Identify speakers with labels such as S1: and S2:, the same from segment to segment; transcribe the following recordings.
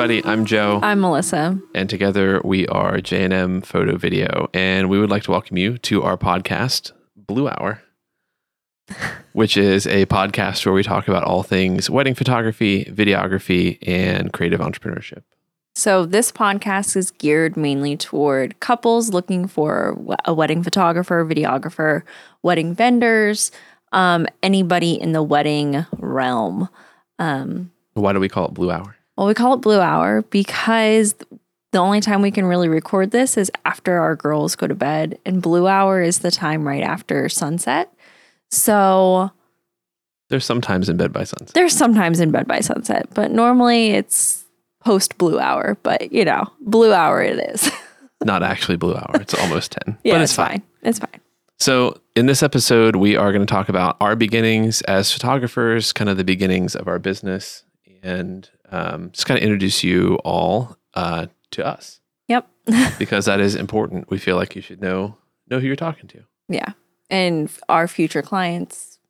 S1: everybody. I'm Joe,
S2: I'm Melissa.
S1: and together we are J&M Photo Video, and we would like to welcome you to our podcast, Blue Hour, which is a podcast where we talk about all things wedding photography, videography, and creative entrepreneurship.
S2: So, this podcast is geared mainly toward couples looking for a wedding photographer, videographer, wedding vendors, um, anybody in the wedding realm. Um,
S1: Why do we call it Blue Hour?
S2: Well, we call it Blue Hour because the only time we can really record this is after our girls go to bed, and Blue Hour is the time right after sunset. So,
S1: There's sometimes in bed by sunset.
S2: they're sometimes in bed by sunset, but normally it's post Blue Hour. But you know, Blue Hour it is.
S1: Not actually Blue Hour. It's almost 10.
S2: yeah,
S1: but
S2: it's, fine. It's fine.
S1: So, in this episode, we are going to talk about our beginnings as photographers, kind of the beginnings of our business, and um, just kind of introduce you all uh, to us
S2: Yep.
S1: because that is important. We feel like you should know know who you're talking to.
S2: yeah. And our future clients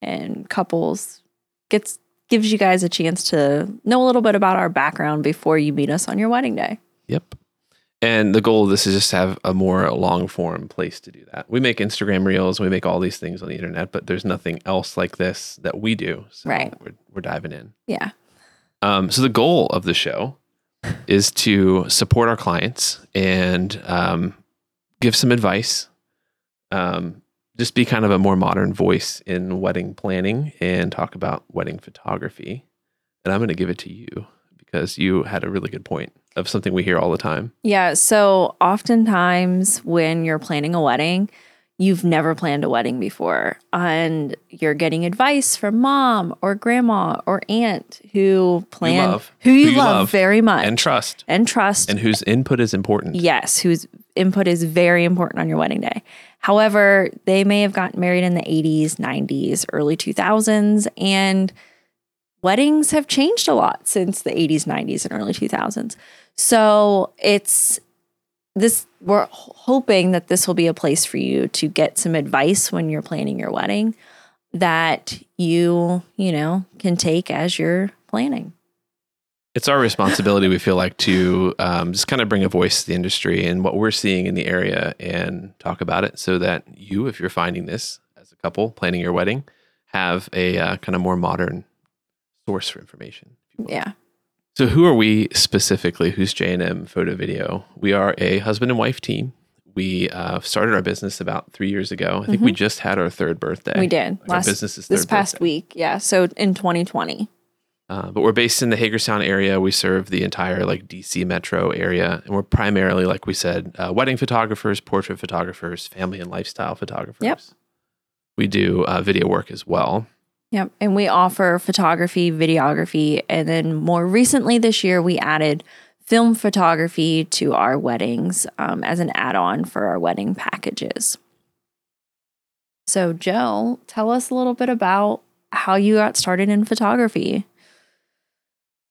S2: and couples gets gives you guys a chance to know a little bit about our background before you meet us on your wedding day.
S1: Yep. And the goal of this is just to have a more long form place to do that. We make Instagram reels, we make all these things on the internet, but there's nothing else like this that we do. So
S2: Right.
S1: we're, we're diving in.
S2: Yeah.
S1: Um, so the goal of the show is to support our clients and um, give some advice. Um, just be kind of a more modern voice in wedding planning and talk about wedding photography. And I'm going to give it to you because you had a really good point of something we hear all the time.
S2: Yeah. So oftentimes when you're planning a wedding, you've never planned a wedding before and you're getting advice from mom or grandma or aunt who plan
S1: love.
S2: who you,
S1: Who you
S2: love,
S1: love.
S2: very much
S1: And trust,
S2: and trust
S1: and whose input is important.
S2: yes whose input is very important on your wedding day however they may have gotten married in the 80s 90s early 2000s and weddings have changed a lot since the 80s 90s and early 2000s so it's this we're hoping that this will be a place for you to get some advice when you're planning your wedding that you you know can take as you're planning
S1: it's our responsibility we feel like to um, just kind of bring a voice to the industry and what we're seeing in the area and talk about it so that you if you're finding this as a couple planning your wedding have a uh, kind of more modern source for information if you will.
S2: yeah
S1: so who are we specifically who's j&m photo video we are a husband and wife team we uh, started our business about three years ago i think we just had our third birthday
S2: Mm-hmm. we did
S1: Like our
S2: last
S1: business's
S2: this past
S1: birthday.
S2: week yeah so in 2020
S1: Uh, but we're based in the Hagerstown area. We serve the entire like DC metro area, and we're primarily, like we said, uh, wedding photographers, portrait photographers, family and lifestyle photographers.
S2: Yep.
S1: We do uh, video work as well.
S2: Yep. And we offer photography, videography, and then more recently this year, we added film photography to our weddings um, as an add on for our wedding packages. So, Joe, tell us a little bit about how you got started in photography.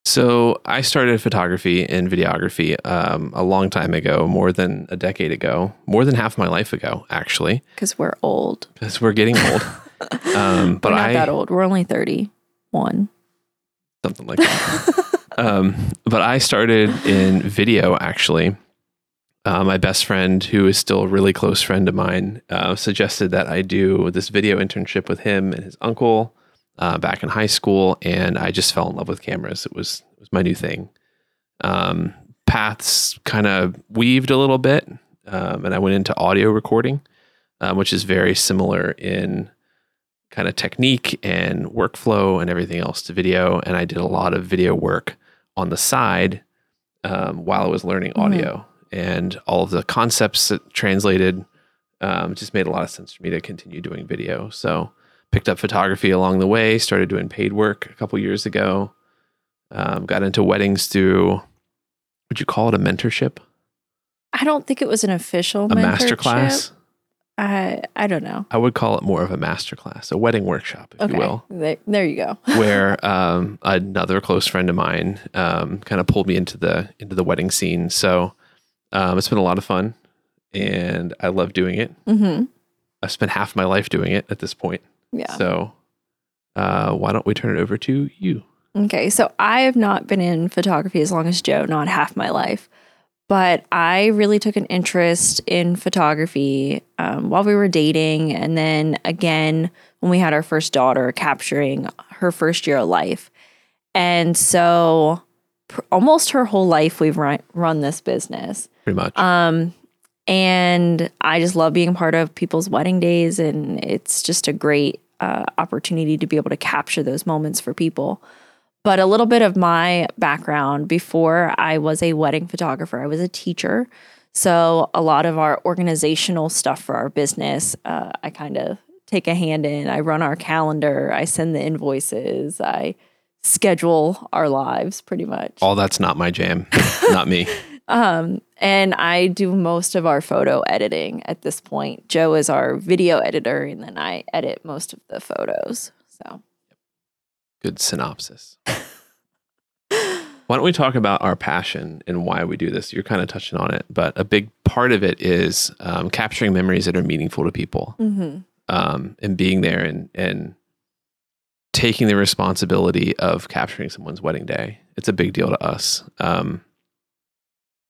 S1: So I started photography and videography um, a long time ago, more than a decade ago, more than half my life ago, actually,
S2: Because we're old.
S1: because we're getting old. um, but
S2: we're not
S1: I
S2: that old. We're only 31.
S1: something like that. um, but I started in video actually. Uh, my best friend, who is still a really close friend of mine, uh, suggested that I do this video internship with him and his uncle uh, back in high school, and I just fell in love with cameras. It was it was my new thing. Um, paths kind of weaved a little bit, um, and I went into audio recording, um, which is very similar in kind of technique and workflow and everything else to video. And I did a lot of video work on the side um, while I was learning
S2: Mhm.
S1: audio. And all of the concepts that translated um, just made a lot of sense for me to continue doing video. So picked up photography along the way, started doing paid work a couple years ago, um, got into weddings through, would you call it a mentorship?
S2: I don't think it was an official
S1: A master
S2: mentorship.
S1: class?
S2: I, I don't know.
S1: I would call it more of a master class, a wedding workshop, if
S2: Okay.
S1: you will.
S2: There, there you go.
S1: where um, another close friend of mine um, kind of pulled me into the into the wedding scene. So um, it's been a lot of fun, and I love doing it.
S2: hmm
S1: I've spent half my life doing it at this point.
S2: Yeah.
S1: So uh, why don't we turn it over to you?
S2: Okay, so I have not been in photography as long as Joe, not half my life. But I really took an interest in photography um, while we were dating. And then again, when we had our first daughter, capturing her first year of life. And so pr- almost her whole life, we've run, run this business.
S1: Pretty much.
S2: Um, and I just love being part of people's wedding days. And it's just a great uh, opportunity to be able to capture those moments for people. But a little bit of my background before I was a wedding photographer, I was a teacher. So a lot of our organizational stuff for our business, uh, I kind of take a hand in. I run our calendar, I send the invoices, I schedule our lives pretty much.
S1: All that's not my jam. not me.
S2: Um, and I do most of our photo editing at this point. Joe is our video editor, and then I edit most of the photos. So
S1: Good synopsis. Why don't we talk about our passion and why we do this? You're kind of touching on it, but a big part of it is um, capturing memories that are meaningful to people
S2: mhm.
S1: um, and being there and, and taking the responsibility of capturing someone's wedding day. It's a big deal to us. Um,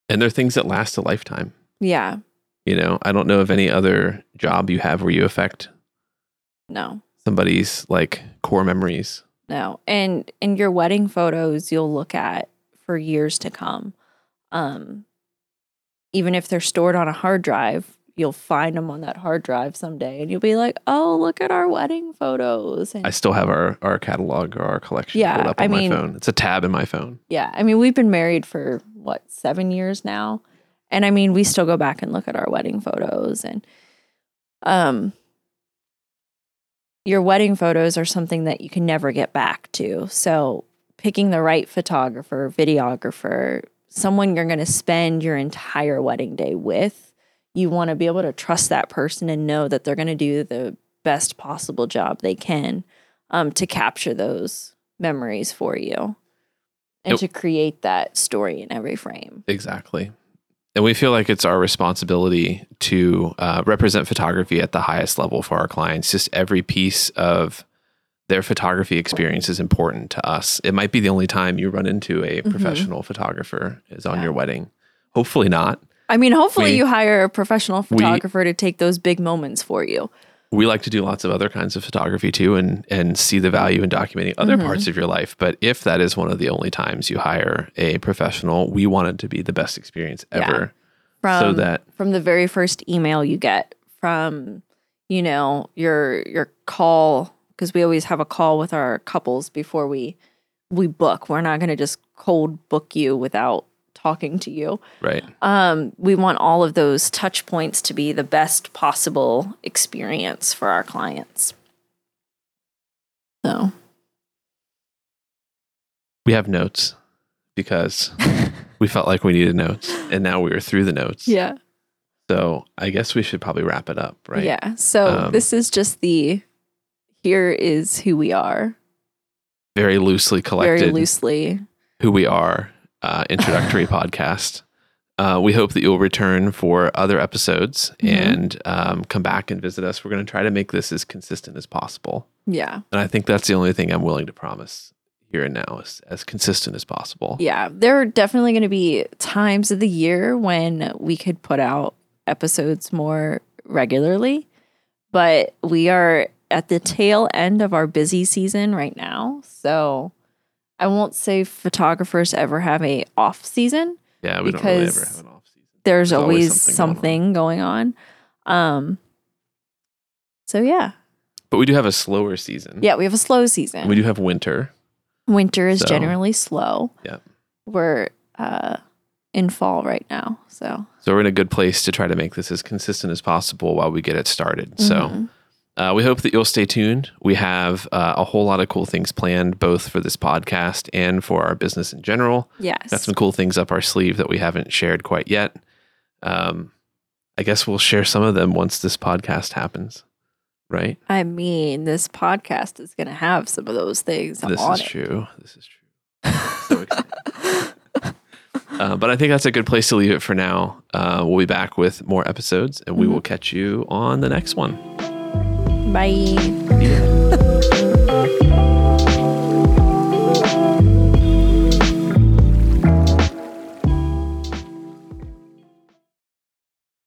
S1: and they're things that last a lifetime.
S2: yeah,
S1: You know, I don't know of any other job you have where you affect
S2: no.
S1: somebody's like core memories.
S2: No. And in your wedding photos you'll look at for years to come. Um even if they're stored on a hard drive, you'll find them on that hard drive someday and you'll be like, "Oh, look at our wedding photos." And
S1: I still have our, our catalog or our collection
S2: Yeah,
S1: pulled up on
S2: I
S1: my
S2: mean-
S1: phone. It's a tab in my phone.
S2: yeah, I mean, we've been married for what, 7 years now. And I mean, we still go back and look at our wedding photos and um your wedding photos are something that you can never get back to. So, picking the right photographer, videographer, someone you're going to spend your entire wedding day with, you want to be able to trust that person and know that they're going to do the best possible job they can um, to capture those memories for you and to create that story in every frame.
S1: Exactly. And we feel like it's our responsibility to uh, represent photography at the highest level for our clients. Just every piece of their photography experience is important to us. It might be the only time you run into a
S2: Mhm.
S1: professional photographer is on
S2: Yeah.
S1: your wedding. Hopefully not.
S2: I mean, hopefully
S1: We-
S2: you hire a professional
S1: we-
S2: photographer to take those big moments for you.
S1: we like to do lots of other kinds of photography too and and see the value in documenting other
S2: Mhm.
S1: parts of your life but if that is one of the only times you hire a professional we want it to be the best experience
S2: Yeah.
S1: ever
S2: From
S1: so that
S2: from the very first email you get from you know your your call because we always have a call with our couples before we we book. We're not going to just cold book you without talking to you.
S1: right
S2: Um, we want all of those touch points to be the best possible experience for our clients. So
S1: we have notes because we felt like we needed notes and now we are through the notes
S2: yeah,
S1: so i guess we should probably wrap it up right
S2: yeah. So
S1: Um,
S2: this is just the here is who we are,
S1: very loosely collected
S2: very loosely.
S1: who we are uh, introductory podcast. Uh, we hope that you'll return for other episodes
S2: Mhm.
S1: and um, come back and visit us. We're going to try to make this as consistent as possible.
S2: Yeah.
S1: And I think that's the only thing I'm willing to promise here and now is as consistent as possible.
S2: Yeah, there are definitely going to be times of the year when we could put out episodes more regularly, but we are at the tail end of our busy season right now. So I won't say photographers ever have a off season.
S1: Yeah, we don't really ever
S2: Because
S1: have an off season.
S2: There's,
S1: There's always
S2: always,
S1: something
S2: something, going on. Um so yeah.
S1: But we do have a slower season.
S2: Yeah, we have a slow season.
S1: We do have winter.
S2: Winter is
S1: So-
S2: generally slow.
S1: Yeah.
S2: We're uh in fall right now. So
S1: So we're in a good place to try to make this as consistent as possible while we get it started. So
S2: mhm.
S1: Uh, we hope that you'll stay tuned. We have uh, a whole lot of cool things planned, both for this podcast and for our business in general.
S2: yes.
S1: Got some cool things up our sleeve that we haven't shared quite yet. Um, I guess we'll share some of them once this podcast happens, right?
S2: I mean, this podcast is going to have some of those things
S1: this
S2: on
S1: is
S2: it.
S1: true. This is true. So uh, but I think that's a good place to leave it for now. Uh, we'll be back with more episodes, and we
S2: Mhm.
S1: will catch you on the next one.
S2: Bye. Yeah.